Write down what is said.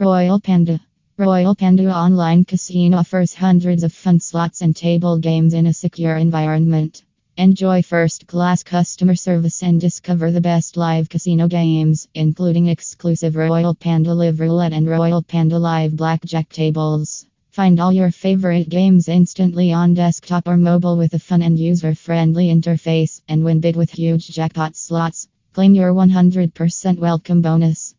Royal Panda. Royal Panda Online Casino offers hundreds of fun slots and table games in a secure environment. Enjoy first class customer service and discover the best live casino games, including exclusive Royal Panda Live Roulette and Royal Panda Live Blackjack tables. Find all your favorite games instantly on desktop or mobile with a fun and user friendly interface, and win big with huge jackpot slots. Claim your 100% welcome bonus.